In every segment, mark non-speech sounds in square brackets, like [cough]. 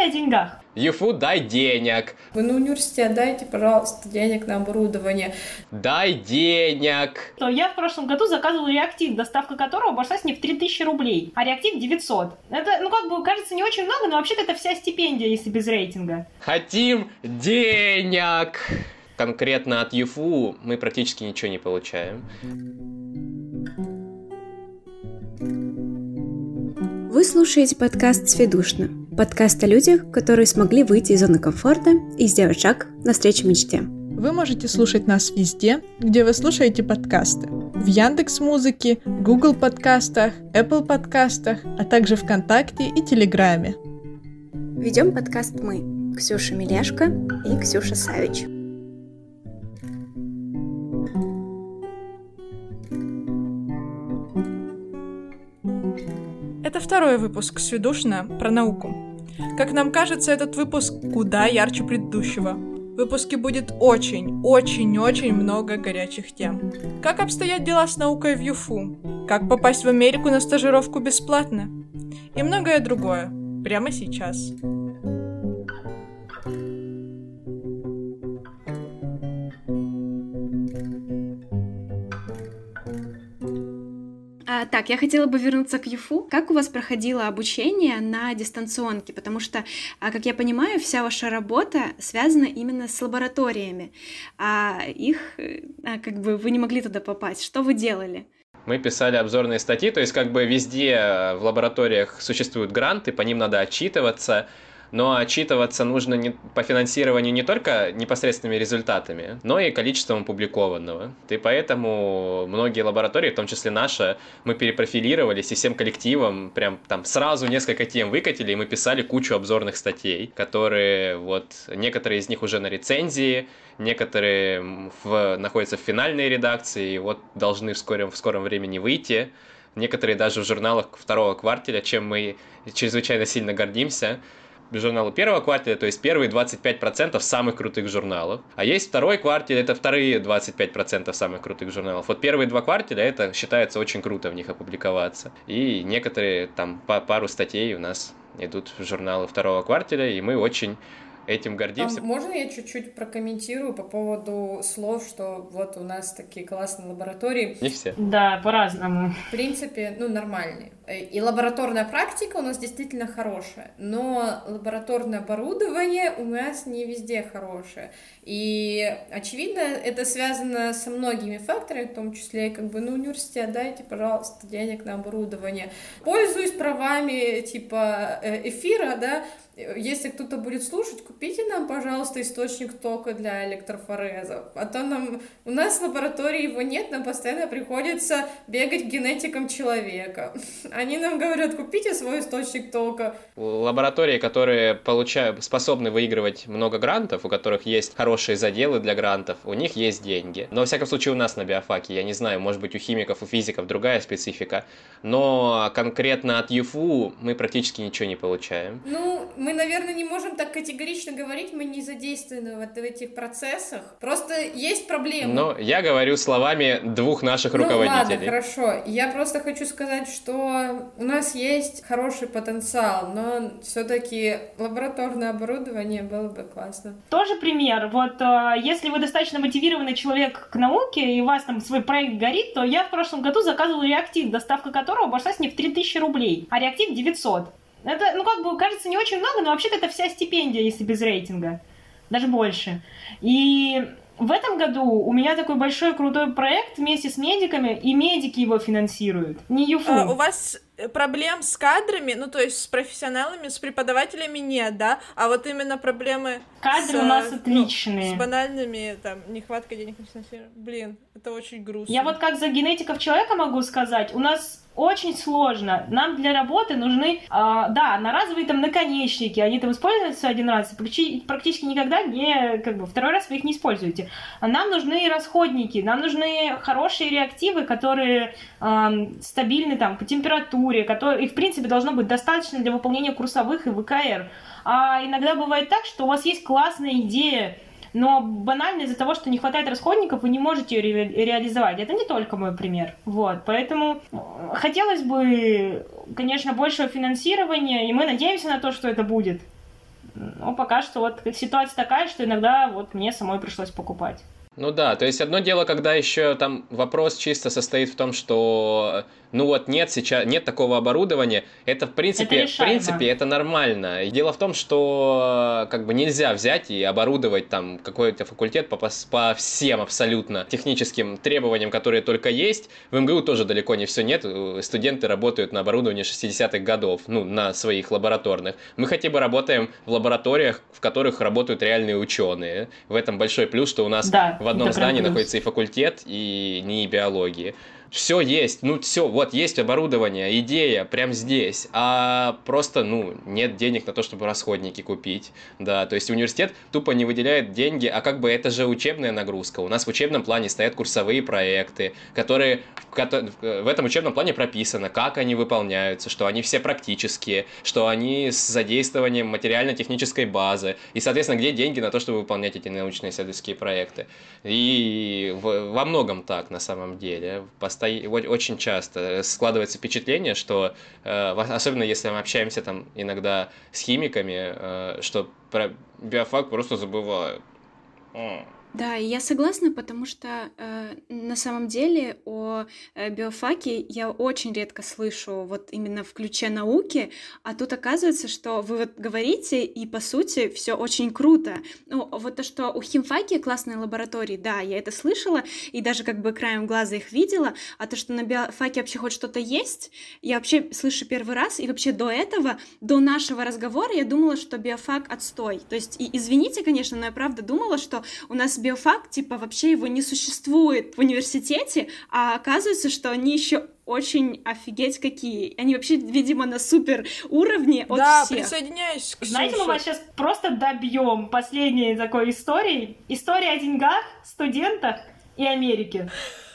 Давайте о деньгах. ЮФУ, дай денег. Вы на университет дайте, пожалуйста, денег на оборудование. Дай денег. То я в прошлом году заказывал реактив, доставка которого обошлась мне в 3000 рублей, а реактив 900. Это, ну как бы, кажется, не очень много, но вообще-то это вся стипендия, если без рейтинга. Хотим денег. Конкретно от ЮФУ мы практически ничего не получаем. Вы слушаете подкаст «Сведушно». Подкаст о людях, которые смогли выйти из зоны комфорта и сделать шаг навстречу мечте. Вы можете слушать нас везде, где вы слушаете подкасты. В Яндекс Музыке, Google подкастах, Apple подкастах, а также ВКонтакте и Телеграме. Ведем подкаст мы, Ксюша Миляшко и Ксюша Савич. Это второй выпуск «Сведушно» про науку. Как нам кажется, этот выпуск куда ярче предыдущего. В выпуске будет очень, очень, очень много горячих тем. Как обстоят дела с наукой в ЮФУ? Как попасть в Америку на стажировку бесплатно? И многое другое. Прямо сейчас. А, так, я хотела бы вернуться к ЮФУ. Как у вас проходило обучение на дистанционке? Потому что, а, как я понимаю, вся ваша работа связана именно с лабораториями, а их, а, как бы, вы не могли туда попасть. Что вы делали? Мы писали обзорные статьи, то есть как бы везде э, в лабораториях существуют гранты, по ним надо отчитываться, но отчитываться нужно не, по финансированию не только непосредственными результатами, но и количеством опубликованного. И поэтому многие лаборатории, в том числе наша, мы перепрофилировались и всем коллективом прям там сразу несколько тем выкатили, и мы писали кучу обзорных статей, которые вот некоторые из них уже на рецензии, некоторые в, находятся в финальной редакции, и вот должны в скором, в скором времени выйти. Некоторые даже в журналах второго квартала, чем мы чрезвычайно сильно гордимся журналы первого квартала, то есть первые 25% самых крутых журналов. А есть второй квартал, это вторые 25% самых крутых журналов. Вот первые два квартала, это считается очень круто в них опубликоваться. И некоторые там пару статей у нас идут в журналы второго квартала, и мы очень этим гордимся. А можно я чуть-чуть прокомментирую по поводу слов, что вот у нас такие классные лаборатории? Не все. Да, по-разному. В принципе, ну, нормальные. И лабораторная практика у нас действительно хорошая, но лабораторное оборудование у нас не везде хорошее. И, очевидно, это связано со многими факторами, в том числе, как бы, ну, университет, дайте, пожалуйста, денег на оборудование. Пользуюсь правами, типа, э, эфира, да, если кто-то будет слушать, купите нам, пожалуйста, источник тока для электрофореза. А то нам... У нас в лаборатории его нет, нам постоянно приходится бегать генетиком человека. [laughs] Они нам говорят, купите свой источник тока. Лаборатории, которые получают, способны выигрывать много грантов, у которых есть хорошие заделы для грантов, у них есть деньги. Но, во всяком случае, у нас на биофаке, я не знаю, может быть, у химиков, у физиков другая специфика, но конкретно от ЮФУ мы практически ничего не получаем. Ну, мы, наверное, не можем так категорично говорить, мы не задействованы в, в этих процессах. Просто есть проблемы. Но я говорю словами двух наших ну, руководителей. ладно, хорошо. Я просто хочу сказать, что у нас есть хороший потенциал, но все-таки лабораторное оборудование было бы классно. Тоже пример. Вот э, если вы достаточно мотивированный человек к науке, и у вас там свой проект горит, то я в прошлом году заказывала реактив, доставка которого обошлась мне в 3000 рублей, а реактив 900. Это, ну, как бы, кажется, не очень много, но вообще-то это вся стипендия, если без рейтинга. Даже больше. И в этом году у меня такой большой крутой проект вместе с медиками, и медики его финансируют, не ЮФУ. А, у вас проблем с кадрами, ну, то есть с профессионалами, с преподавателями нет, да? А вот именно проблемы Кадры с, у нас отличные. Ну, с банальными, там, нехваткой денег на финансирование. Блин, это очень грустно. Я вот как за генетиков человека могу сказать, у нас очень сложно. Нам для работы нужны, э, да, одноразовые там наконечники, они там используются один раз, практически никогда не, как бы, второй раз вы их не используете. А нам нужны расходники, нам нужны хорошие реактивы, которые стабильны там по температуре, которые, и в принципе должно быть достаточно для выполнения курсовых и ВКР. А иногда бывает так, что у вас есть классная идея, но банально из-за того, что не хватает расходников, вы не можете ее ре- реализовать. Это не только мой пример. Вот, поэтому э, хотелось бы, конечно, большего финансирования, и мы надеемся на то, что это будет. Но пока что вот ситуация такая, что иногда вот мне самой пришлось покупать. Ну да, то есть одно дело, когда еще там вопрос чисто состоит в том, что ну вот нет сейчас нет такого оборудования, это в принципе это в принципе это нормально. И дело в том, что как бы нельзя взять и оборудовать там какой-то факультет по, по всем абсолютно техническим требованиям, которые только есть. В МГУ тоже далеко не все нет. Студенты работают на оборудовании 60-х годов, ну на своих лабораторных. Мы хотя бы работаем в лабораториях, в которых работают реальные ученые. В этом большой плюс, что у нас да в одном здании находится и факультет, и НИИ биологии все есть, ну все, вот есть оборудование, идея прям здесь, а просто, ну, нет денег на то, чтобы расходники купить, да, то есть университет тупо не выделяет деньги, а как бы это же учебная нагрузка, у нас в учебном плане стоят курсовые проекты, которые в этом учебном плане прописано, как они выполняются, что они все практические, что они с задействованием материально-технической базы, и, соответственно, где деньги на то, чтобы выполнять эти научные исследовательские проекты. И во многом так, на самом деле, очень часто складывается впечатление, что, э, особенно если мы общаемся там иногда с химиками, э, что про биофак просто забывают. Да, я согласна, потому что э, на самом деле о э, биофаке я очень редко слышу вот именно в ключе науки, а тут оказывается, что вы вот говорите, и по сути все очень круто. Ну, вот то, что у химфаки классные лаборатории, да, я это слышала, и даже как бы краем глаза их видела, а то, что на биофаке вообще хоть что-то есть, я вообще слышу первый раз, и вообще до этого, до нашего разговора я думала, что биофак отстой. То есть, и, извините, конечно, но я правда думала, что у нас биофак, типа, вообще его не существует в университете, а оказывается, что они еще очень офигеть какие. Они вообще, видимо, на супер уровне от да, всех. присоединяюсь к Знаете, мы вас сейчас просто добьем последней такой истории. История о деньгах, студентах и Америке. [laughs]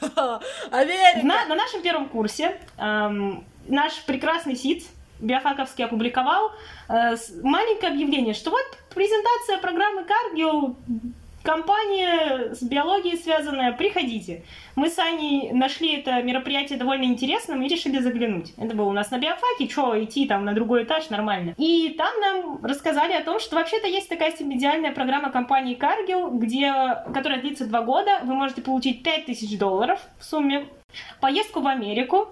Америка! На, на нашем первом курсе эм, наш прекрасный СИЦ Биофаковский опубликовал э, маленькое объявление, что вот презентация программы Cargill компания с биологией связанная, приходите. Мы с Аней нашли это мероприятие довольно интересным и решили заглянуть. Это было у нас на биофаке, что идти там на другой этаж нормально. И там нам рассказали о том, что вообще-то есть такая идеальная программа компании Cargill, где, которая длится два года. Вы можете получить 5000 долларов в сумме, поездку в Америку,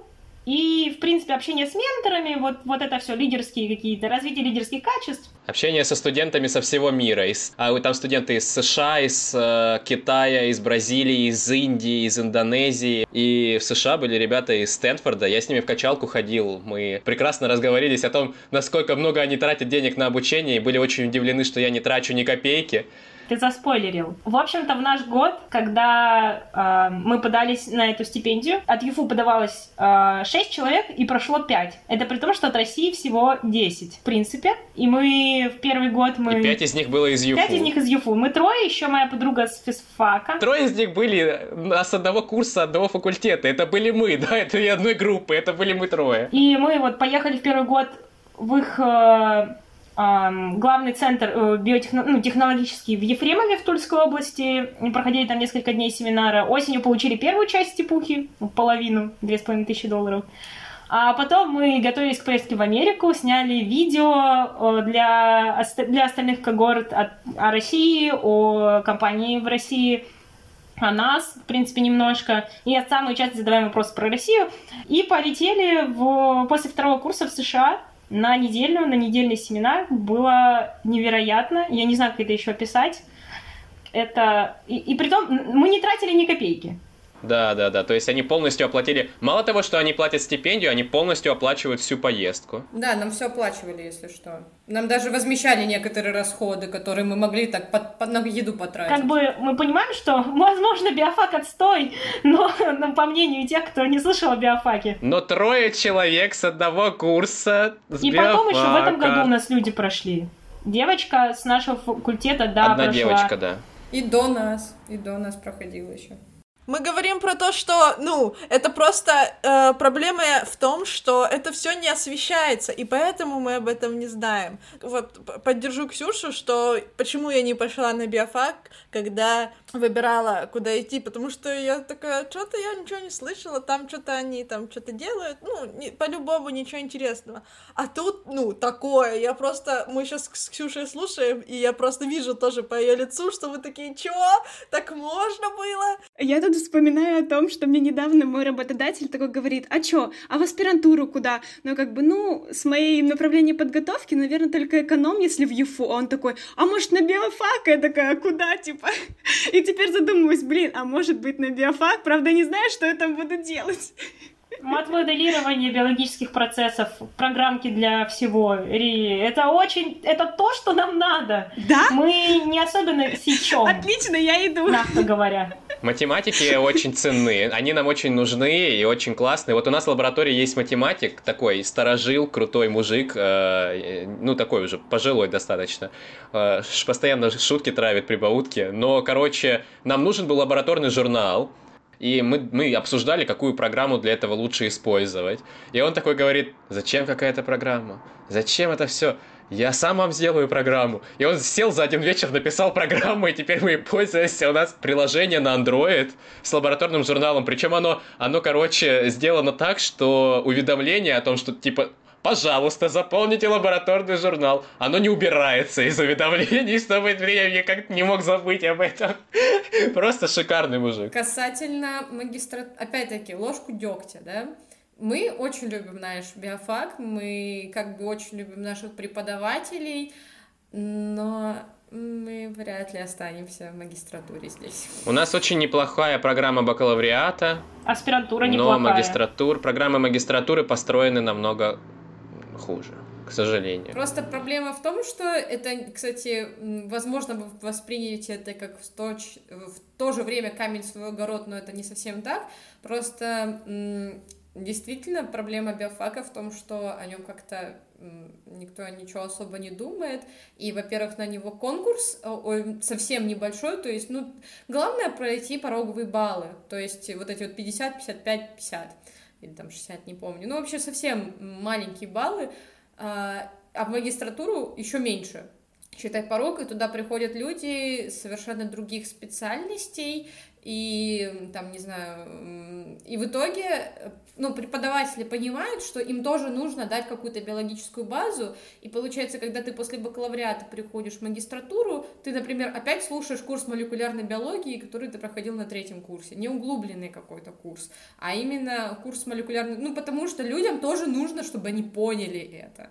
и, в принципе, общение с менторами, вот, вот это все, лидерские какие-то, развитие лидерских качеств. Общение со студентами со всего мира. Из, а там студенты из США, из э, Китая, из Бразилии, из Индии, из Индонезии. И в США были ребята из Стэнфорда. Я с ними в качалку ходил. Мы прекрасно разговорились о том, насколько много они тратят денег на обучение. И были очень удивлены, что я не трачу ни копейки. Ты заспойлерил. В общем-то, в наш год, когда э, мы подались на эту стипендию, от ЮФУ подавалось э, 6 человек и прошло 5. Это при том, что от России всего 10, в принципе. И мы в первый год мы... И 5 из них было из ЮФУ. 5 из них из ЮФУ. Мы трое, еще моя подруга с физфака. Трое из них были с одного курса, одного факультета. Это были мы, [laughs] да, это и одной группы, это были мы трое. И мы вот поехали в первый год в их э, главный центр э, биотехно... ну, в Ефремове в Тульской области. Проходили там несколько дней семинара. Осенью получили первую часть степухи, ну, половину, две с половиной тысячи долларов. А потом мы готовились к поездке в Америку, сняли видео э, для, для остальных когорт о, о России, о компании в России, о нас, в принципе, немножко. И самые часто задаваемые вопросы про Россию. И полетели в... после второго курса в США на недельную, на недельный семинар было невероятно. Я не знаю, как это еще описать. Это... И, и при том, мы не тратили ни копейки. Да, да, да. То есть они полностью оплатили. Мало того, что они платят стипендию, они полностью оплачивают всю поездку. Да, нам все оплачивали, если что. Нам даже возмещали некоторые расходы, которые мы могли так под, под, на еду потратить. Как бы мы понимаем, что, [laughs] возможно, биофак отстой, но, по мнению тех, кто не слышал о биофаке. Но трое человек с одного курса с И биофака. потом еще в этом году у нас люди прошли. Девочка с нашего факультета, да, Одна прошла. девочка, да. И до нас, и до нас проходила еще. Мы говорим про то, что, ну, это просто э, проблема в том, что это все не освещается, и поэтому мы об этом не знаем. Вот поддержу Ксюшу, что почему я не пошла на биофак, когда выбирала, куда идти, потому что я такая, что-то я ничего не слышала, там что-то они там что-то делают, ну, не, по-любому ничего интересного. А тут, ну, такое, я просто, мы сейчас с Ксюшей слушаем, и я просто вижу тоже по ее лицу, что вы такие, чё, так можно было? Я тут вспоминаю о том, что мне недавно мой работодатель такой говорит, а чё, а в аспирантуру куда? Ну, как бы, ну, с моей направлением подготовки, наверное, только эконом, если в ЮФУ. А он такой, а может на биофак? Я такая, а куда, типа? [laughs] И теперь задумываюсь, блин, а может быть на биофак? Правда, не знаю, что я там буду делать. Мат-моделирование биологических процессов, программки для всего. Это очень... Это то, что нам надо. Да? Мы не особенно сечем. Отлично, я иду. Мягко говоря. Математики очень ценны, они нам очень нужны и очень классные. Вот у нас в лаборатории есть математик, такой старожил, крутой мужик, э, ну такой уже пожилой достаточно, э, постоянно шутки травит, прибаутки. Но, короче, нам нужен был лабораторный журнал, и мы, мы обсуждали, какую программу для этого лучше использовать. И он такой говорит, зачем какая-то программа? Зачем это все? Я сам вам сделаю программу. И он сел за один вечер, написал программу, и теперь мы пользуемся. У нас приложение на Android с лабораторным журналом. Причем оно, оно, короче, сделано так, что уведомление о том, что, типа, пожалуйста, заполните лабораторный журнал. Оно не убирается из уведомлений, [laughs] чтобы я как-то не мог забыть об этом. [laughs] Просто шикарный мужик. Касательно магистра... Опять-таки, ложку дегтя, да? Мы очень любим наш биофак, мы как бы очень любим наших преподавателей, но мы вряд ли останемся в магистратуре здесь. У нас очень неплохая программа бакалавриата. Аспирантура неплохая. Но магистратур, программы магистратуры построены намного хуже к сожалению. Просто проблема в том, что это, кстати, возможно, вы восприняете это как в то, в то же время камень в свой огород, но это не совсем так. Просто действительно проблема биофака в том, что о нем как-то никто ничего особо не думает. И, во-первых, на него конкурс совсем небольшой, то есть, ну, главное пройти пороговые баллы, то есть вот эти вот 50, 55, 50 или там 60, не помню. Ну, вообще совсем маленькие баллы, а, а в магистратуру еще меньше. Считай порог, и туда приходят люди совершенно других специальностей, и там, не знаю, и в итоге, ну, преподаватели понимают, что им тоже нужно дать какую-то биологическую базу, и получается, когда ты после бакалавриата приходишь в магистратуру, ты, например, опять слушаешь курс молекулярной биологии, который ты проходил на третьем курсе, не углубленный какой-то курс, а именно курс молекулярной, ну, потому что людям тоже нужно, чтобы они поняли это.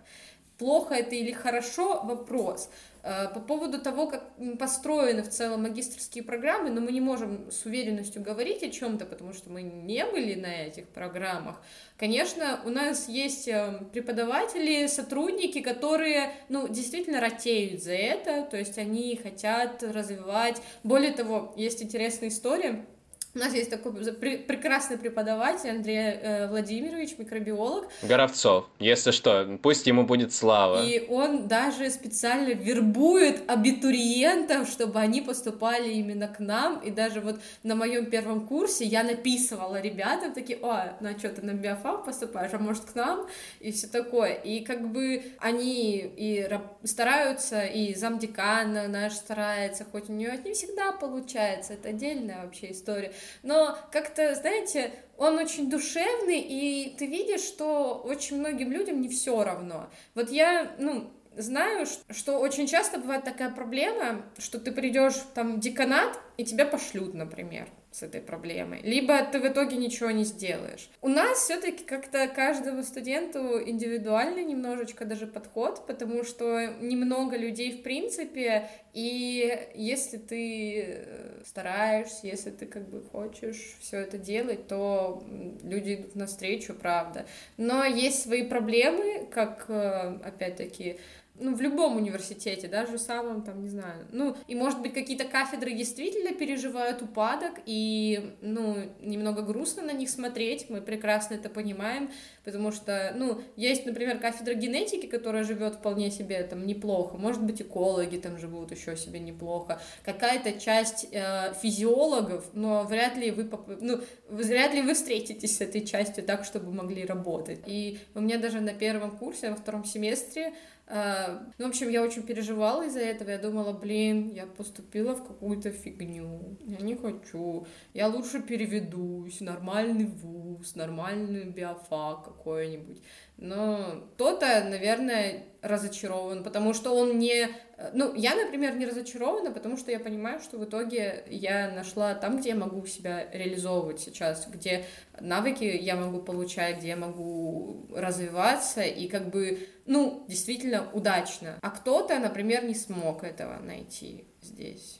Плохо это или хорошо, вопрос. Э, по поводу того, как построены в целом магистрские программы, но мы не можем с уверенностью говорить о чем-то, потому что мы не были на этих программах. Конечно, у нас есть э, преподаватели, сотрудники, которые, ну, действительно ратеют за это, то есть они хотят развивать. Более того, есть интересная история. У нас есть такой прекрасный преподаватель Андрей э, Владимирович, микробиолог. Горовцов, если что, пусть ему будет слава. И он даже специально вербует абитуриентов, чтобы они поступали именно к нам. И даже вот на моем первом курсе я написывала ребятам такие, о, ну а что, ты на биофак поступаешь, а может к нам? И все такое. И как бы они и стараются, и замдекана наш старается, хоть у нее не всегда получается, это отдельная вообще история но как-то, знаете, он очень душевный, и ты видишь, что очень многим людям не все равно. Вот я, ну, знаю, что очень часто бывает такая проблема, что ты придешь там в деканат, и тебя пошлют, например с этой проблемой, либо ты в итоге ничего не сделаешь. У нас все-таки как-то каждому студенту индивидуальный немножечко даже подход, потому что немного людей в принципе, и если ты э, стараешься, если ты как бы хочешь все это делать, то люди идут навстречу, правда. Но есть свои проблемы, как э, опять-таки ну, в любом университете, даже самом, там, не знаю, ну, и, может быть, какие-то кафедры действительно переживают упадок, и, ну, немного грустно на них смотреть, мы прекрасно это понимаем, потому что, ну, есть, например, кафедра генетики, которая живет вполне себе там неплохо, может быть, экологи там живут еще себе неплохо, какая-то часть э, физиологов, но вряд ли вы, ну, вряд ли вы встретитесь с этой частью так, чтобы могли работать. И у меня даже на первом курсе, во втором семестре ну, в общем, я очень переживала из-за этого. Я думала, блин, я поступила в какую-то фигню. Я не хочу. Я лучше переведусь нормальный вуз, нормальный биофак какой-нибудь. Но кто-то, наверное, разочарован, потому что он не... Ну, я, например, не разочарована, потому что я понимаю, что в итоге я нашла там, где я могу себя реализовывать сейчас, где навыки я могу получать, где я могу развиваться, и как бы, ну, действительно удачно. А кто-то, например, не смог этого найти здесь.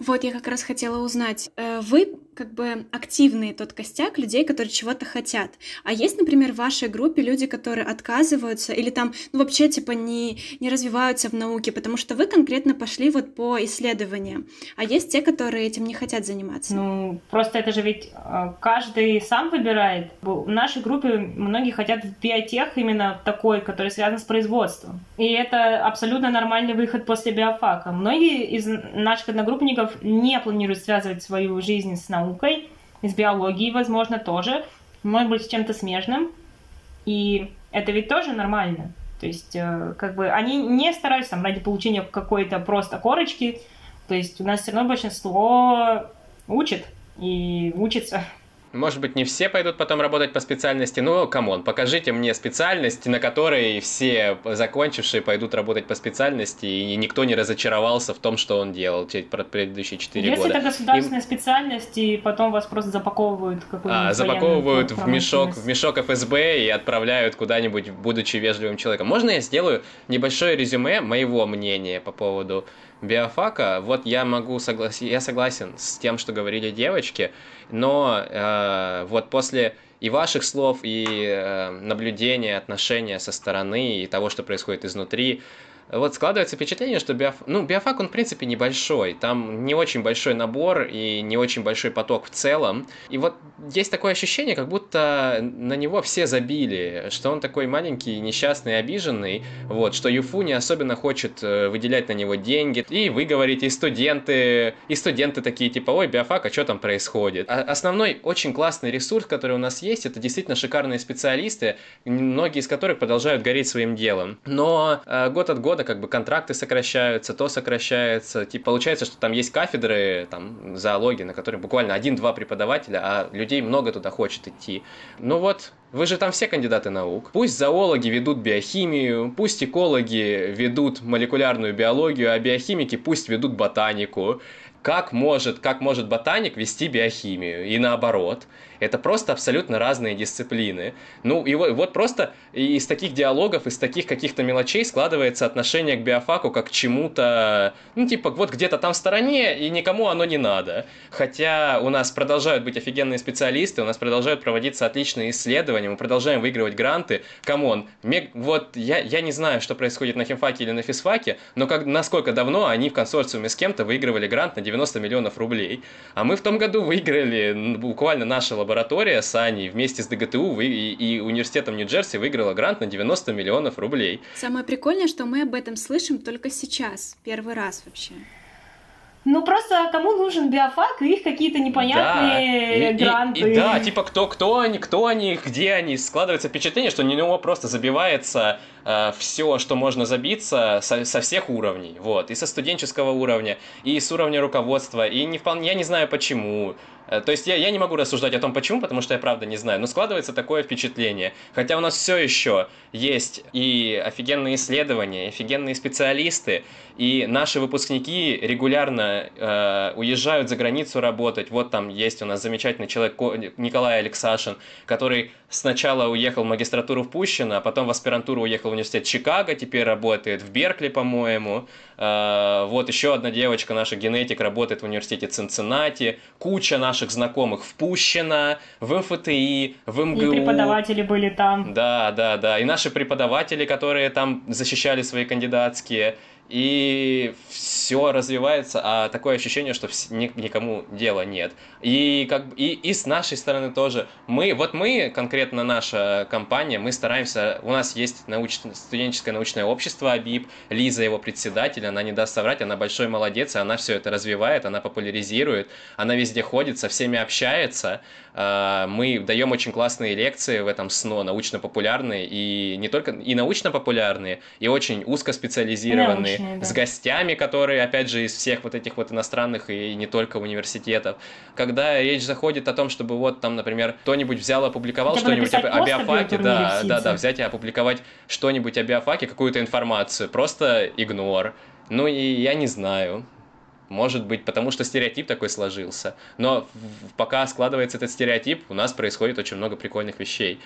Вот я как раз хотела узнать, э, вы как бы активный тот костяк людей, которые чего-то хотят. А есть, например, в вашей группе люди, которые отказываются или там, ну, вообще, типа, не, не развиваются в науке, потому что вы конкретно пошли вот по исследованиям. А есть те, которые этим не хотят заниматься. Ну, просто это же ведь э, каждый сам выбирает. В нашей группе многие хотят биотех именно такой, который связан с производством. И это абсолютно нормальный выход после биофака. Многие из наших одногруппников не планируют связывать свою жизнь с наукой, наукой, с биологией, возможно, тоже, может быть, с чем-то смежным. И это ведь тоже нормально. То есть, э, как бы, они не стараются там ради получения какой-то просто корочки. То есть, у нас все равно большинство учит и учится. Может быть, не все пойдут потом работать по специальности, но, come on, покажите мне специальность, на которой все закончившие пойдут работать по специальности, и никто не разочаровался в том, что он делал предыдущие четыре года. Если это государственная и... специальность, и потом вас просто запаковывают какую-нибудь А, запаковывают в мешок, в мешок ФСБ и отправляют куда-нибудь, будучи вежливым человеком. Можно я сделаю небольшое резюме моего мнения по поводу биофака? Вот я могу согласиться, я согласен с тем, что говорили девочки, но э, вот после и ваших слов, и э, наблюдения, отношения со стороны, и того, что происходит изнутри, вот складывается впечатление, что биоф... ну, биофак, он, в принципе, небольшой. Там не очень большой набор и не очень большой поток в целом. И вот есть такое ощущение, как будто на него все забили, что он такой маленький, несчастный, обиженный, вот, что Юфу не особенно хочет э, выделять на него деньги. И вы говорите, и студенты, и студенты такие, типа, ой, биофак, а что там происходит? А основной очень классный ресурс, который у нас есть, это действительно шикарные специалисты, многие из которых продолжают гореть своим делом. Но э, год от года года как бы контракты сокращаются, то сокращается. Типа получается, что там есть кафедры там, зоологии, на которые буквально один-два преподавателя, а людей много туда хочет идти. Ну вот, вы же там все кандидаты наук. Пусть зоологи ведут биохимию, пусть экологи ведут молекулярную биологию, а биохимики пусть ведут ботанику. Как может, как может ботаник вести биохимию? И наоборот. Это просто абсолютно разные дисциплины. Ну, и вот, вот просто из таких диалогов, из таких каких-то мелочей складывается отношение к биофаку как к чему-то, ну, типа, вот где-то там в стороне, и никому оно не надо. Хотя у нас продолжают быть офигенные специалисты, у нас продолжают проводиться отличные исследования, мы продолжаем выигрывать гранты. Come on, мег... вот я, я не знаю, что происходит на химфаке или на физфаке, но как, насколько давно они в консорциуме с кем-то выигрывали грант на 90 миллионов рублей. А мы в том году выиграли буквально наша лаборатория лаборатория с Аней вместе с ДГТУ вы, и, и университетом Нью-Джерси выиграла грант на 90 миллионов рублей. Самое прикольное, что мы об этом слышим только сейчас, первый раз вообще. Ну просто кому нужен биофак и их какие-то непонятные да. гранты. И, и, да, типа кто, кто они, кто они, где они. Складывается впечатление, что на него просто забивается э, все, что можно забиться со, со всех уровней. Вот. И со студенческого уровня, и с уровня руководства. И не вполне, я не знаю почему. Э, то есть я, я не могу рассуждать о том, почему, потому что я правда не знаю, но складывается такое впечатление. Хотя у нас все еще есть и офигенные исследования, и офигенные специалисты, и наши выпускники регулярно э, уезжают за границу работать. Вот там есть у нас замечательный человек Николай Алексашин, который сначала уехал в магистратуру в Пущино, а потом в аспирантуру уехал закончила университет Чикаго, теперь работает в Беркли, по-моему. А, вот еще одна девочка, наша генетик, работает в университете Цинциннати. Куча наших знакомых впущена в МФТИ, в МГУ. И преподаватели были там. Да, да, да. И наши преподаватели, которые там защищали свои кандидатские и все развивается, а такое ощущение, что никому дела нет. И, как, и, и с нашей стороны тоже. Мы, вот мы, конкретно наша компания, мы стараемся, у нас есть научное, студенческое научное общество АБИП, Лиза его председатель, она не даст соврать, она большой молодец, и она все это развивает, она популяризирует, она везде ходит, со всеми общается, мы даем очень классные лекции в этом СНО, научно-популярные, и не только, и научно-популярные, и очень узкоспециализированные, научные, да. с гостями, которые, опять же, из всех вот этих вот иностранных и не только университетов. Когда речь заходит о том, чтобы вот там, например, кто-нибудь взял, опубликовал что-нибудь о биофаке, да, да, да, взять и опубликовать что-нибудь о биофаке, какую-то информацию, просто игнор. Ну и я не знаю. Может быть, потому что стереотип такой сложился. Но пока складывается этот стереотип, у нас происходит очень много прикольных вещей.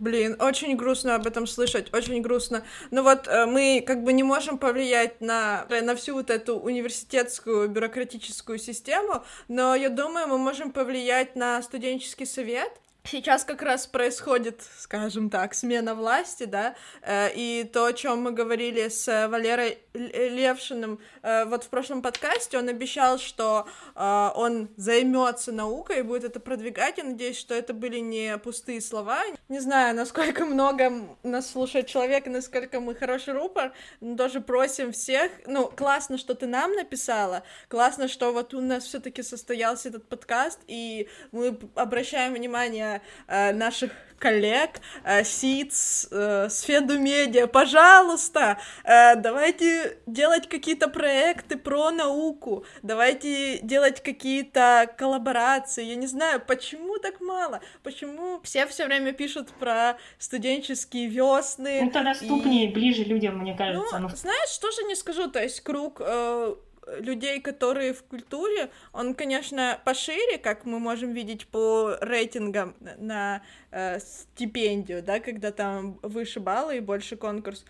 Блин, очень грустно об этом слышать, очень грустно. Но вот э, мы как бы не можем повлиять на, на всю вот эту университетскую бюрократическую систему, но я думаю, мы можем повлиять на студенческий совет, Сейчас как раз происходит, скажем так, смена власти, да, э, и то, о чем мы говорили с Валерой Левшиным э, вот в прошлом подкасте, он обещал, что э, он займется наукой и будет это продвигать. Я надеюсь, что это были не пустые слова. Не знаю, насколько много нас слушает человек и насколько мы хороший рупор, но тоже просим всех. Ну, классно, что ты нам написала, классно, что вот у нас все-таки состоялся этот подкаст, и мы обращаем внимание э, наших коллег, э, СИЦ, э, Сфеду Медиа, пожалуйста, э, давайте делать какие-то проекты про науку, давайте делать какие-то коллаборации, я не знаю, почему так мало, почему все все время пишут про студенческие весны. Ну, это доступнее, и... ближе людям, мне кажется. Ну, ну, знаешь, тоже не скажу, то есть круг э, людей, которые в культуре, он, конечно, пошире, как мы можем видеть по рейтингам на э, стипендию, да, когда там выше баллы и больше конкурс,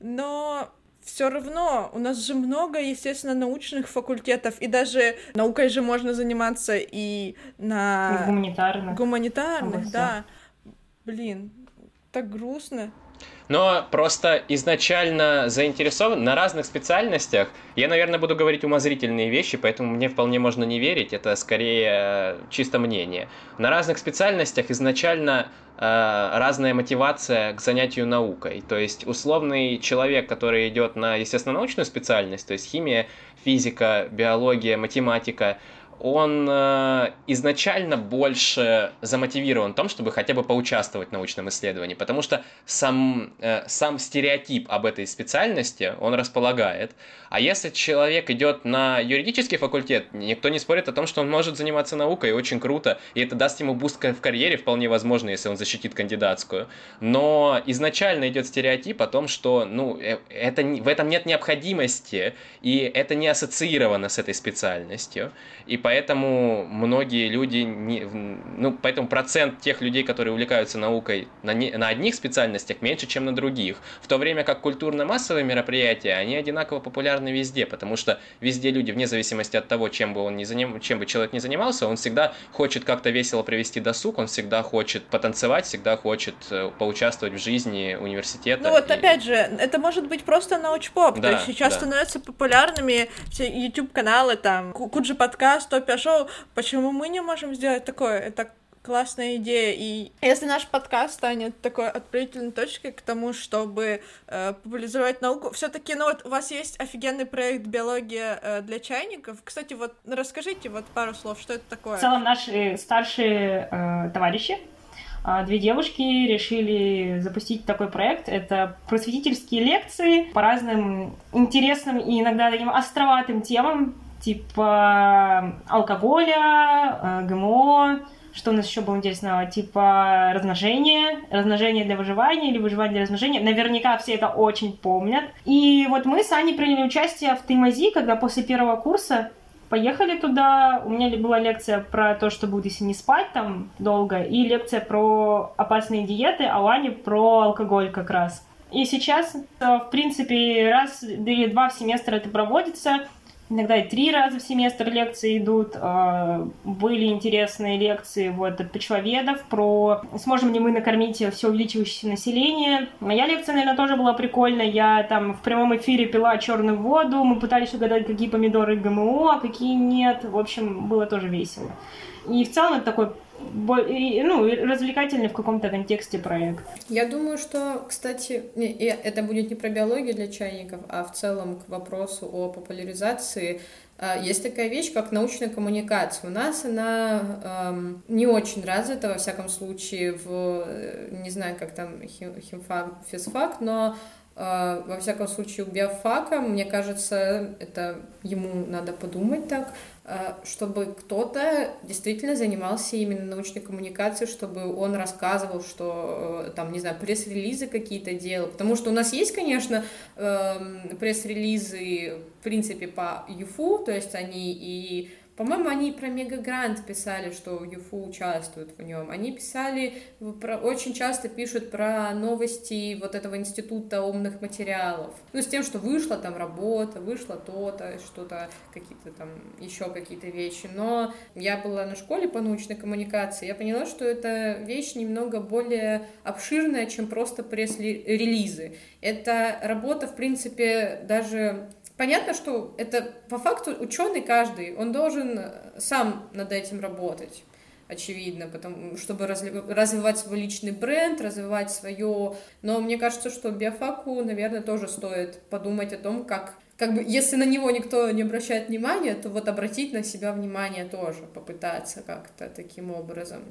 но все равно у нас же много, естественно, научных факультетов, и даже наукой же можно заниматься и на... Гуманитарных. Гуманитарных, да. Блин, так грустно. Но просто изначально заинтересован на разных специальностях. Я, наверное, буду говорить умозрительные вещи, поэтому мне вполне можно не верить. Это скорее э, чисто мнение. На разных специальностях изначально э, разная мотивация к занятию наукой. То есть условный человек, который идет на естественно-научную специальность, то есть химия, физика, биология, математика, он э, изначально больше замотивирован в том, чтобы хотя бы поучаствовать в научном исследовании, потому что сам, э, сам стереотип об этой специальности он располагает. А если человек идет на юридический факультет, никто не спорит о том, что он может заниматься наукой, очень круто, и это даст ему буст в карьере, вполне возможно, если он защитит кандидатскую. Но изначально идет стереотип о том, что ну, э, это, в этом нет необходимости, и это не ассоциировано с этой специальностью. И поэтому многие люди, не, ну, поэтому процент тех людей, которые увлекаются наукой на, не, на одних специальностях меньше, чем на других. В то время как культурно-массовые мероприятия, они одинаково популярны везде, потому что везде люди, вне зависимости от того, чем бы он не заним, чем бы человек не занимался, он всегда хочет как-то весело провести досуг, он всегда хочет потанцевать, всегда хочет э, поучаствовать в жизни университета. Ну вот и... опять же, это может быть просто научпоп, да, то есть сейчас да. становятся популярными YouTube-каналы, там, Куджи подкаст, подкаст «Топия шоу», почему мы не можем сделать такое? Это классная идея. И если наш подкаст станет такой отправительной точкой к тому, чтобы э, популяризовать науку, все-таки, ну вот у вас есть офигенный проект биология э, для чайников. Кстати, вот расскажите вот пару слов, что это такое. В целом наши старшие э, товарищи а, Две девушки решили запустить такой проект. Это просветительские лекции по разным интересным и иногда таким островатым темам, типа алкоголя, э, ГМО, что у нас еще было интересного? Типа размножение, размножение для выживания или выживание для размножения. Наверняка все это очень помнят. И вот мы с Аней приняли участие в Таймази, когда после первого курса поехали туда. У меня была лекция про то, что будет, если не спать там долго, и лекция про опасные диеты, а у Ани про алкоголь как раз. И сейчас, в принципе, раз или два в семестр это проводится, Иногда и три раза в семестр лекции идут. А, были интересные лекции вот от почвоведов про сможем ли мы накормить все увеличивающееся население. Моя лекция, наверное, тоже была прикольная. Я там в прямом эфире пила черную воду. Мы пытались угадать, какие помидоры ГМО, а какие нет. В общем, было тоже весело. И в целом это такой ну, развлекательный в каком-то контексте проект. Я думаю, что, кстати, это будет не про биологию для чайников, а в целом к вопросу о популяризации а, есть такая вещь, как научная коммуникация. У нас она эм, не очень развита, во всяком случае, в, э, не знаю, как там химфак, физфак, но во всяком случае у биофака, мне кажется, это ему надо подумать так, Э, чтобы кто-то действительно занимался именно научной коммуникацией, чтобы он рассказывал, что э, там, не знаю, пресс-релизы какие-то делал. Потому что у нас есть, конечно, эм, пресс-релизы, в принципе, по ЮФУ, то есть они и по-моему, они про Мегагрант писали, что ЮФУ участвует в нем. Они писали, про, очень часто пишут про новости вот этого института умных материалов. Ну, с тем, что вышла там работа, вышло то-то, что-то, какие-то там еще какие-то вещи. Но я была на школе по научной коммуникации, я поняла, что это вещь немного более обширная, чем просто пресс-релизы. Это работа, в принципе, даже понятно, что это по факту ученый каждый, он должен сам над этим работать очевидно, потому, чтобы развивать свой личный бренд, развивать свое. Но мне кажется, что биофаку, наверное, тоже стоит подумать о том, как как бы, если на него никто не обращает внимания, то вот обратить на себя внимание тоже, попытаться как-то таким образом.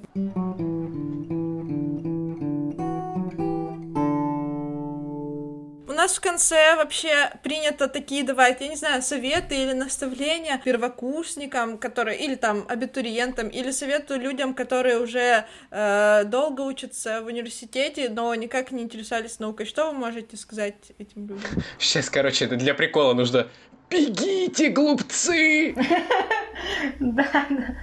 Нас в конце вообще принято такие давать, я не знаю, советы или наставления первокурсникам, которые, или там абитуриентам, или совету людям, которые уже э, долго учатся в университете, но никак не интересовались наукой. Что вы можете сказать этим людям? Сейчас, короче, это для прикола нужно «Бегите, глупцы!» [laughs] Да, да.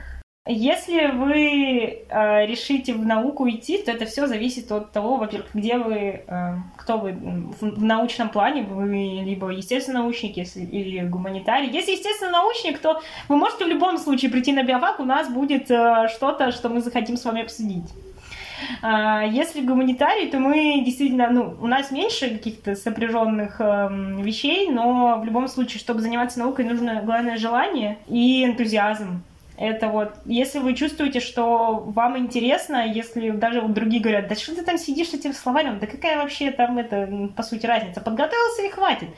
Если вы э, решите в науку идти, то это все зависит от того, во-первых, где вы, э, кто вы в, в научном плане, вы либо естественно научник если, или гуманитарий. Если естественно научник, то вы можете в любом случае прийти на биофак, у нас будет э, что-то, что мы захотим с вами обсудить. А если гуманитарий, то мы действительно, ну, у нас меньше каких-то сопряженных э, вещей, но в любом случае, чтобы заниматься наукой, нужно главное желание и энтузиазм. Это вот, если вы чувствуете, что вам интересно, если даже вот другие говорят, да что ты там сидишь с этим словарем, да какая вообще там это, по сути, разница, подготовился и хватит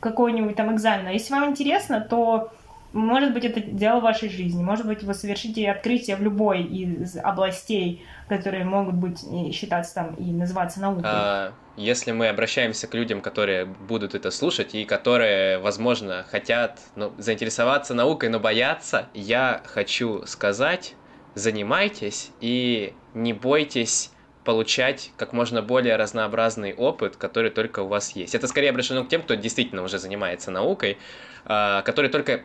какой-нибудь там экзамен. А если вам интересно, то может быть, это дело вашей жизни. Может быть, вы совершите открытие в любой из областей, которые могут быть считаться там и называться наукой. А, если мы обращаемся к людям, которые будут это слушать и которые, возможно, хотят ну, заинтересоваться наукой, но боятся, я хочу сказать, занимайтесь и не бойтесь получать как можно более разнообразный опыт, который только у вас есть. Это скорее обращено к тем, кто действительно уже занимается наукой, а, который только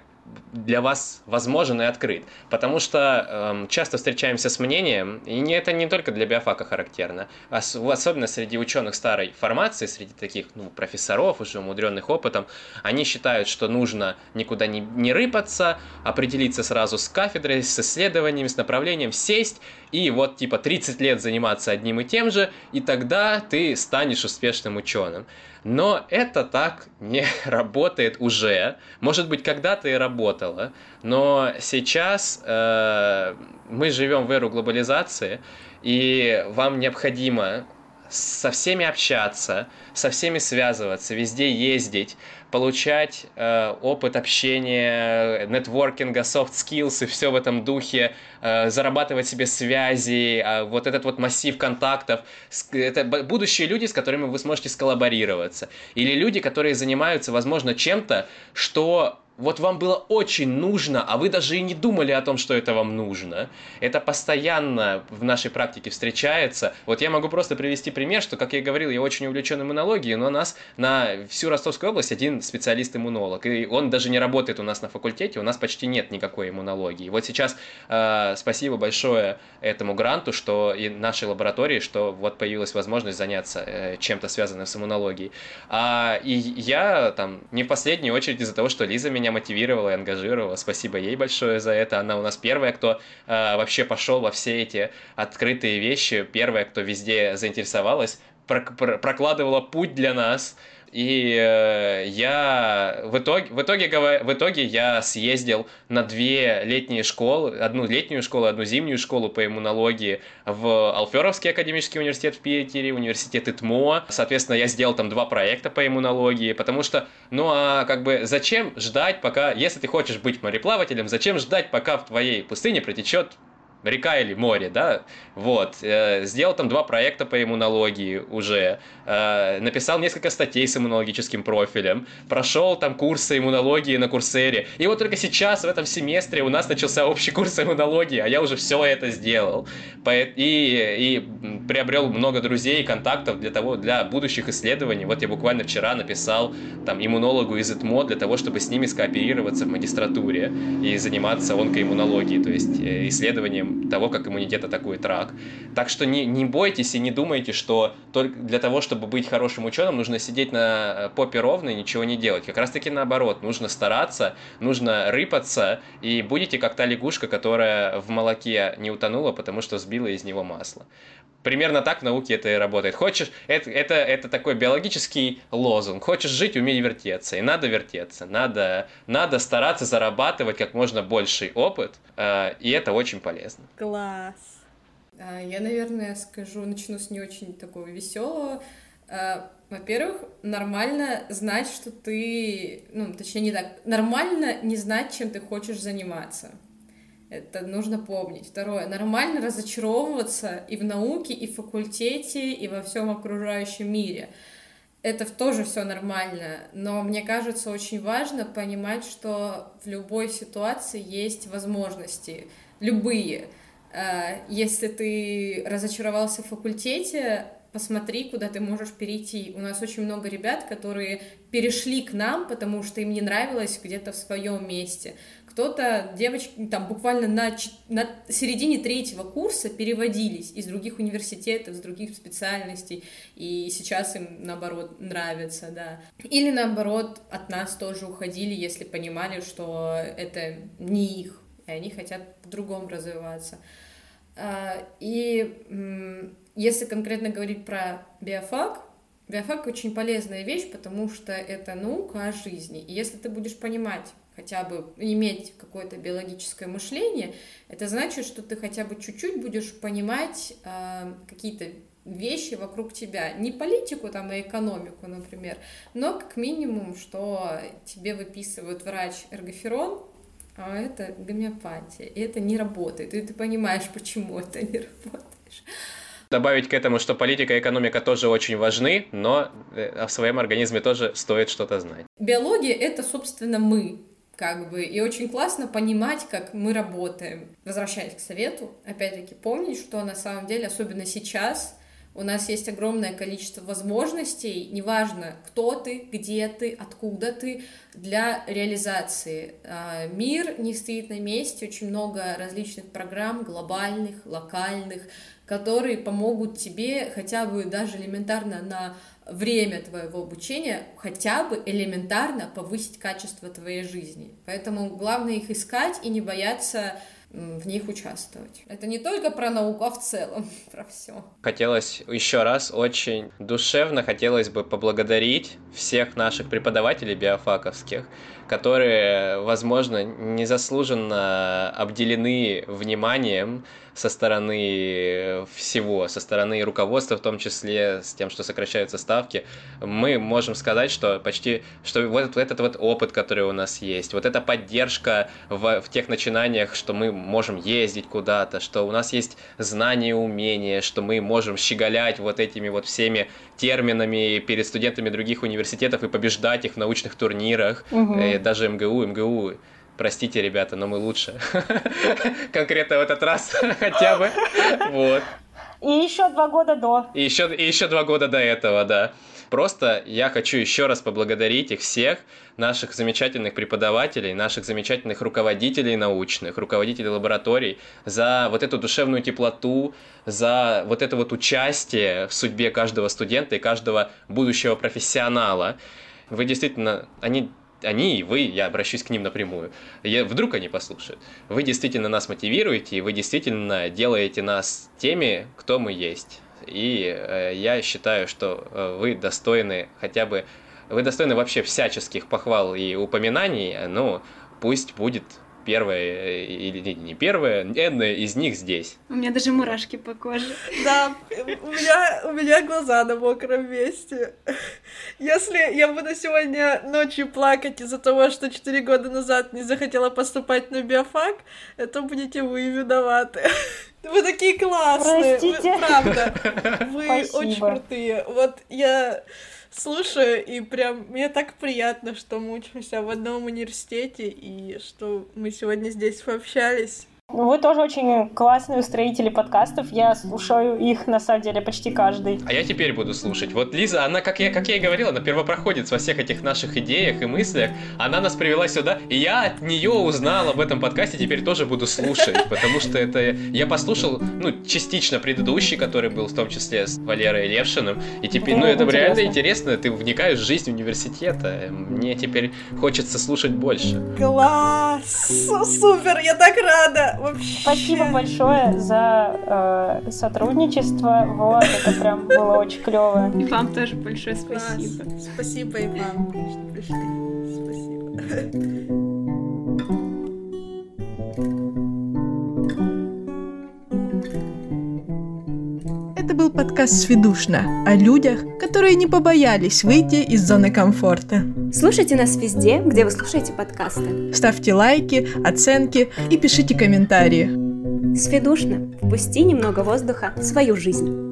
для вас возможен и открыт. Потому что эм, часто встречаемся с мнением, и не, это не только для биофака характерно, а с, особенно среди ученых старой формации, среди таких ну, профессоров, уже умудренных опытом, они считают, что нужно никуда не, не рыпаться, определиться сразу с кафедрой, с исследованиями, с направлением, сесть и вот типа 30 лет заниматься одним и тем же, и тогда ты станешь успешным ученым. Но это так не [laughs] работает уже. Может быть, когда-то и работало, но сейчас э, мы живем в эру глобализации, и вам необходимо со всеми общаться, со всеми связываться, везде ездить, получать э, опыт общения, нетворкинга, soft skills и все в этом духе, э, зарабатывать себе связи, э, вот этот вот массив контактов. Это будущие люди, с которыми вы сможете сколлаборироваться. Или люди, которые занимаются, возможно, чем-то, что вот вам было очень нужно, а вы даже и не думали о том, что это вам нужно. Это постоянно в нашей практике встречается. Вот я могу просто привести пример, что, как я говорил, я очень увлечен иммунологией, но у нас на всю Ростовскую область один специалист-иммунолог, и он даже не работает у нас на факультете, у нас почти нет никакой иммунологии. Вот сейчас э, спасибо большое этому гранту, что и нашей лаборатории, что вот появилась возможность заняться э, чем-то связанным с иммунологией. А, и я там не в последнюю очередь из-за того, что Лиза меня мотивировала и ангажировала. Спасибо ей большое за это. Она у нас первая, кто э, вообще пошел во все эти открытые вещи, первая, кто везде заинтересовалась, прокладывала путь для нас. И э, я в итоге, в, итоге, в итоге я съездил на две летние школы, одну летнюю школу, одну зимнюю школу по иммунологии в Алферовский академический университет в Питере, университет ИТМО. Соответственно, я сделал там два проекта по иммунологии, потому что, ну а как бы зачем ждать, пока, если ты хочешь быть мореплавателем, зачем ждать, пока в твоей пустыне протечет река или море, да, вот, э, сделал там два проекта по иммунологии уже, э, написал несколько статей с иммунологическим профилем, прошел там курсы иммунологии на Курсере, и вот только сейчас, в этом семестре, у нас начался общий курс иммунологии, а я уже все это сделал, и, и приобрел много друзей и контактов для того, для будущих исследований, вот я буквально вчера написал там иммунологу из ИТМО для того, чтобы с ними скооперироваться в магистратуре и заниматься онкоиммунологией, то есть э, исследованием того, как иммунитет атакует рак. Так что не, не бойтесь и не думайте, что только для того, чтобы быть хорошим ученым, нужно сидеть на э, попе ровно и ничего не делать. Как раз таки наоборот, нужно стараться, нужно рыпаться, и будете как та лягушка, которая в молоке не утонула, потому что сбила из него масло. Примерно так в науке это и работает. Хочешь, это, это, это такой биологический лозунг. Хочешь жить, умей вертеться. И надо вертеться. Надо, надо стараться зарабатывать как можно больший опыт. Э, и это очень полезно. Класс. А, я, наверное, скажу, начну с не очень такого веселого. А, во-первых, нормально знать, что ты, ну, точнее, не так, нормально не знать, чем ты хочешь заниматься. Это нужно помнить. Второе, нормально разочаровываться и в науке, и в факультете, и во всем окружающем мире. Это тоже все нормально, но мне кажется очень важно понимать, что в любой ситуации есть возможности, любые. Э, если ты разочаровался в факультете, посмотри, куда ты можешь перейти. У нас очень много ребят, которые перешли к нам, потому что им не нравилось где-то в своем месте. Кто-то, девочки, там буквально на, на середине третьего курса переводились из других университетов, из других специальностей, и сейчас им, наоборот, нравится, да. Или, наоборот, от нас тоже уходили, если понимали, что это не их, и они хотят по-другому развиваться. А, и если конкретно говорить про биофак, биофак очень полезная вещь, потому что это наука о жизни. И если ты будешь понимать, хотя бы иметь какое-то биологическое мышление, это значит, что ты хотя бы чуть-чуть будешь понимать э, какие-то вещи вокруг тебя. Не политику там, а экономику, например, но как минимум, что тебе выписывают врач эргоферон, а это гомеопатия, и это не работает, и ты понимаешь, почему это не работает. Добавить к этому, что политика и экономика тоже очень важны, но э, о своем организме тоже стоит что-то знать. Биология — это, собственно, мы как бы, и очень классно понимать, как мы работаем. Возвращаясь к совету, опять-таки помнить, что на самом деле, особенно сейчас, у нас есть огромное количество возможностей, неважно, кто ты, где ты, откуда ты, для реализации. А, мир не стоит на месте, очень много различных программ, глобальных, локальных, которые помогут тебе хотя бы даже элементарно на время твоего обучения хотя бы элементарно повысить качество твоей жизни. Поэтому главное их искать и не бояться в них участвовать. Это не только про науку, а в целом [laughs] про все. Хотелось еще раз очень душевно хотелось бы поблагодарить всех наших преподавателей биофаковских, которые, возможно, незаслуженно обделены вниманием со стороны всего, со стороны руководства, в том числе с тем, что сокращаются ставки, мы можем сказать, что почти, что вот этот вот опыт, который у нас есть, вот эта поддержка в, в тех начинаниях, что мы можем ездить куда-то, что у нас есть знания и умения, что мы можем щеголять вот этими вот всеми терминами перед студентами других университетов и побеждать их в научных турнирах, угу. даже МГУ, МГУ простите, ребята, но мы лучше. [laughs] Конкретно в этот раз [laughs] хотя бы. Вот. И еще два года до. И еще, и еще два года до этого, да. Просто я хочу еще раз поблагодарить их всех, наших замечательных преподавателей, наших замечательных руководителей научных, руководителей лабораторий, за вот эту душевную теплоту, за вот это вот участие в судьбе каждого студента и каждого будущего профессионала. Вы действительно, они они и вы, я обращусь к ним напрямую, я, вдруг они послушают. Вы действительно нас мотивируете, и вы действительно делаете нас теми, кто мы есть. И э, я считаю, что э, вы достойны хотя бы, вы достойны вообще всяческих похвал и упоминаний, ну, пусть будет первая э, или не первая, энная из них здесь. У меня даже мурашки по коже. Да, у меня, у меня глаза на мокром месте. Если я буду сегодня ночью плакать из-за того, что 4 года назад не захотела поступать на биофак, это будете вы виноваты. Вы такие классные, Простите. Вы, правда. [laughs] Вы Спасибо. очень крутые. Вот я слушаю, и прям мне так приятно, что мы учимся в одном университете, и что мы сегодня здесь пообщались. Вы тоже очень классные устроители подкастов. Я слушаю их, на самом деле, почти каждый. А я теперь буду слушать. Вот Лиза, она, как я, как я и говорил, она первопроходец во всех этих наших идеях и мыслях. Она нас привела сюда, и я от нее узнал об этом подкасте, теперь тоже буду слушать, потому что это... Я послушал, ну, частично предыдущий, который был в том числе с Валерой Левшиным, и теперь, ну, это реально интересно, ты вникаешь в жизнь университета. Мне теперь хочется слушать больше. Класс! Супер, я так рада! Вообще. Спасибо большое за э, сотрудничество. Вот, это прям было очень клево. И вам тоже большое Класс. спасибо. Спасибо и вам, что пришли. Спасибо. [laughs] был подкаст «Сведушно» о людях, которые не побоялись выйти из зоны комфорта. Слушайте нас везде, где вы слушаете подкасты. Ставьте лайки, оценки и пишите комментарии. Сведушно. Впусти немного воздуха в свою жизнь.